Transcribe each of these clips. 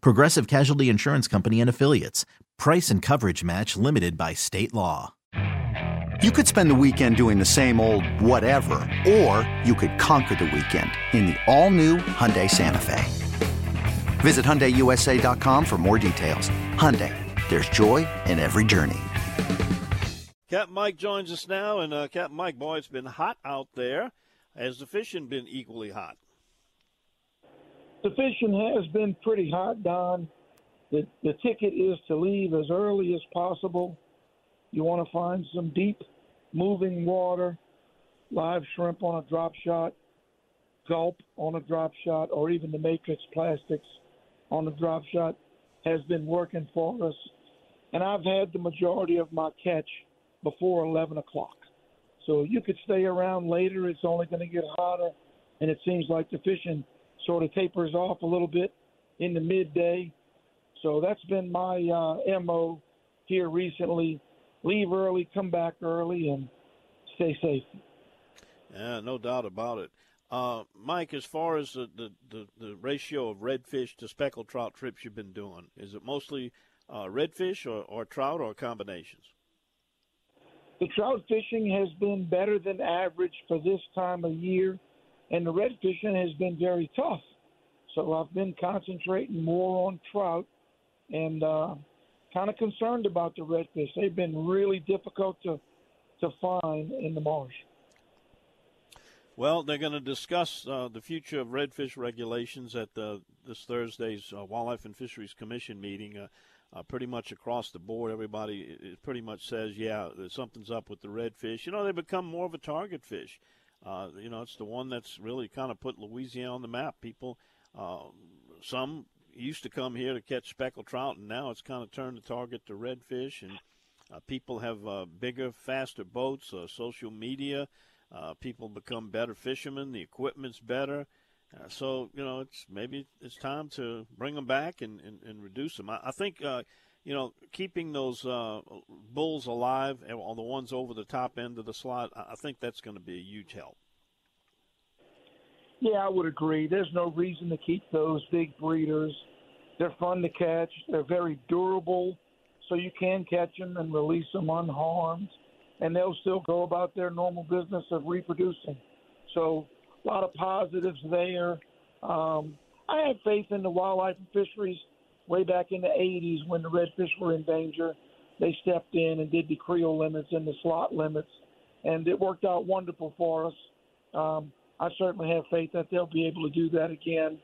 Progressive Casualty Insurance Company and Affiliates. Price and coverage match limited by state law. You could spend the weekend doing the same old whatever, or you could conquer the weekend in the all-new Hyundai Santa Fe. Visit HyundaiUSA.com for more details. Hyundai, there's joy in every journey. Captain Mike joins us now, and uh, Captain Mike, boy, it's been hot out there. Has the fishing been equally hot? The fishing has been pretty hot, Don. The, the ticket is to leave as early as possible. You want to find some deep moving water, live shrimp on a drop shot, gulp on a drop shot, or even the matrix plastics on a drop shot has been working for us. And I've had the majority of my catch before 11 o'clock. So you could stay around later. It's only going to get hotter. And it seems like the fishing sort of tapers off a little bit in the midday. So that's been my uh, MO here recently. Leave early, come back early, and stay safe. Yeah, no doubt about it. Uh, Mike, as far as the, the, the, the, ratio of redfish to speckled trout trips you've been doing, is it mostly uh, redfish or, or trout or combinations? The trout fishing has been better than average for this time of year, and the red fishing has been very tough. So I've been concentrating more on trout and uh, kind of concerned about the redfish. They've been really difficult to to find in the marsh. Well, they're going to discuss uh, the future of redfish regulations at this Thursday's uh, Wildlife and Fisheries Commission meeting. Uh, uh, pretty much across the board, everybody pretty much says, yeah, something's up with the redfish. You know, they become more of a target fish. Uh, you know, it's the one that's really kind of put Louisiana on the map. People, uh, some used to come here to catch speckled trout, and now it's kind of turned the target to redfish. And uh, people have uh, bigger, faster boats, uh, social media. Uh, people become better fishermen. The equipment's better. So you know, it's maybe it's time to bring them back and, and, and reduce them. I, I think you know keeping those bulls alive on the ones over the top end of the slot. I, I think that's going to be a huge help. Yeah, I would agree. There's no reason to keep those big breeders. They're fun to catch. They're very durable, so you can catch them and release them unharmed, and they'll still go about their normal business of reproducing. So a lot of positives there. Um, I have faith in the wildlife and fisheries way back in the 80s when the redfish were in danger. They stepped in and did the creel limits and the slot limits, and it worked out wonderful for us. Um, I certainly have faith that they'll be able to do that again.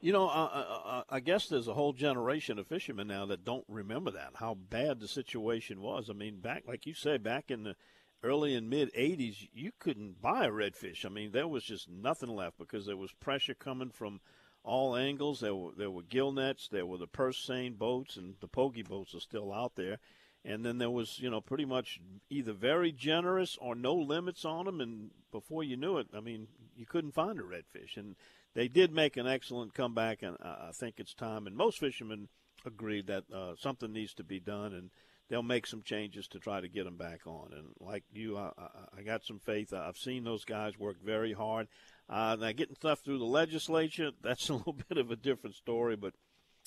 You know, uh, uh, I guess there's a whole generation of fishermen now that don't remember that how bad the situation was. I mean, back like you say, back in the early and mid 80s, you couldn't buy a redfish. I mean, there was just nothing left because there was pressure coming from all angles. There were there were gill nets, there were the purse seine boats, and the pogie boats are still out there. And then there was you know pretty much either very generous or no limits on them and before you knew it i mean you couldn't find a redfish. And they did make an excellent comeback and i think it's time. And most fishermen agreed that uh, something needs to be done and they'll make some changes to try to get them back on and like you i, I got some faith i've seen those guys work very hard uh, now getting stuff through the legislature that's a little bit of a different story but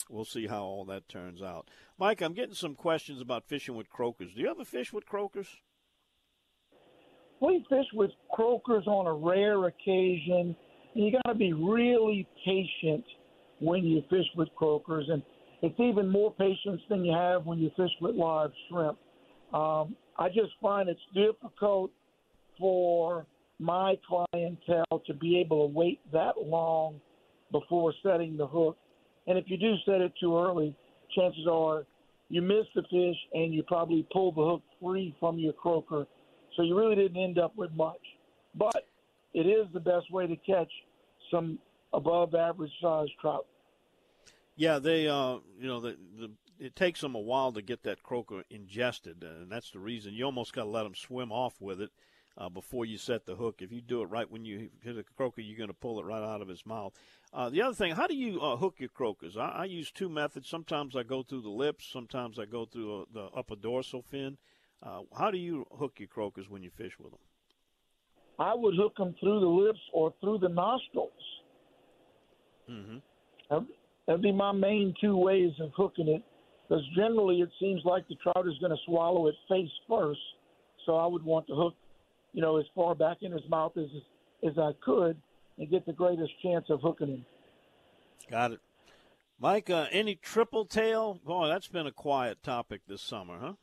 we'll see how all that turns out. Mike, I'm getting some questions about fishing with croakers. Do you ever fish with croakers? We fish with croakers on a rare occasion. You got to be really patient when you fish with croakers, and it's even more patience than you have when you fish with live shrimp. Um, I just find it's difficult for my clientele to be able to wait that long before setting the hook. And if you do set it too early, chances are you miss the fish and you probably pull the hook free from your croaker. So you really didn't end up with much. But it is the best way to catch some above average size trout. Yeah, they, uh, you know, the, the it takes them a while to get that croaker ingested, and that's the reason you almost got to let them swim off with it uh, before you set the hook. If you do it right when you hit a croaker, you're going to pull it right out of his mouth. Uh, the other thing, how do you uh, hook your croakers? I, I, use two methods. Sometimes I go through the lips. Sometimes I go through uh, the upper dorsal fin. Uh, how do you hook your croakers when you fish with them? I would hook them through the lips or through the nostrils. Mm-hmm. That'd be my main two ways of hooking it, because generally it seems like the trout is going to swallow it face first. So I would want to hook, you know, as far back in his mouth as as I could, and get the greatest chance of hooking him. Got it, Mike. Uh, any triple tail? Boy, that's been a quiet topic this summer, huh?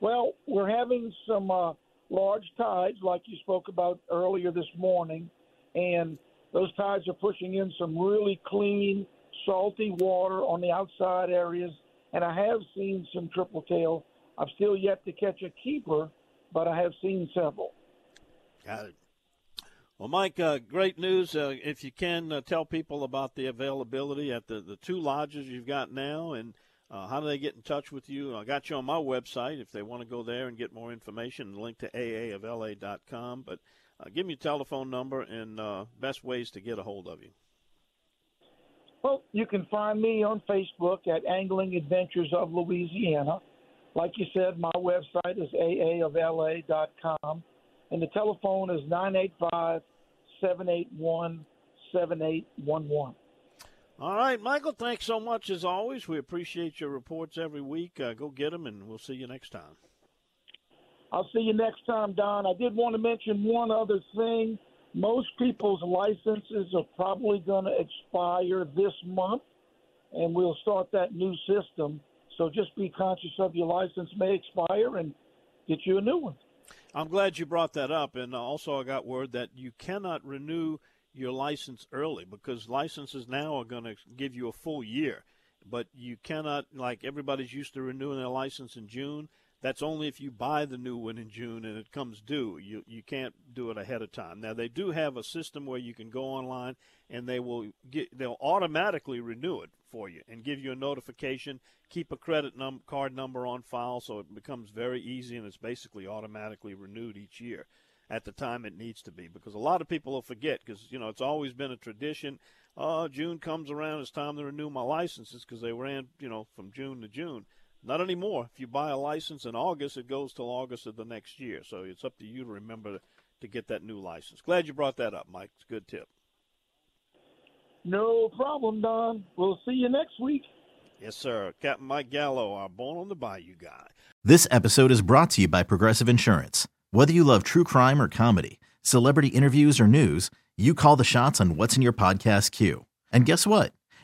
Well, we're having some uh, large tides, like you spoke about earlier this morning, and those tides are pushing in some really clean, salty water on the outside areas, and I have seen some triple tail. I've still yet to catch a keeper, but I have seen several. Got it. Well, Mike, uh, great news. Uh, if you can uh, tell people about the availability at the, the two lodges you've got now and uh, how do they get in touch with you? I got you on my website if they want to go there and get more information. Link to aaofla.com. But uh, give me your telephone number and uh, best ways to get a hold of you. Well, you can find me on Facebook at Angling Adventures of Louisiana. Like you said, my website is aaofla.com, and the telephone is 985 781 7811. All right, Michael, thanks so much as always. We appreciate your reports every week. Uh, go get them, and we'll see you next time. I'll see you next time, Don. I did want to mention one other thing. Most people's licenses are probably going to expire this month, and we'll start that new system. So just be conscious of your license may expire and get you a new one. I'm glad you brought that up. And also, I got word that you cannot renew your license early because licenses now are going to give you a full year. But you cannot, like everybody's used to renewing their license in June. That's only if you buy the new one in June and it comes due. You you can't do it ahead of time. Now they do have a system where you can go online and they will get they'll automatically renew it for you and give you a notification. Keep a credit num- card number on file so it becomes very easy and it's basically automatically renewed each year at the time it needs to be because a lot of people will forget because you know it's always been a tradition. Oh, June comes around, it's time to renew my licenses because they ran you know from June to June. Not anymore. If you buy a license in August, it goes till August of the next year. So it's up to you to remember to get that new license. Glad you brought that up, Mike. It's a good tip. No problem, Don. We'll see you next week. Yes, sir. Captain Mike Gallo, our Born on the Bayou guy. This episode is brought to you by Progressive Insurance. Whether you love true crime or comedy, celebrity interviews or news, you call the shots on what's in your podcast queue. And guess what?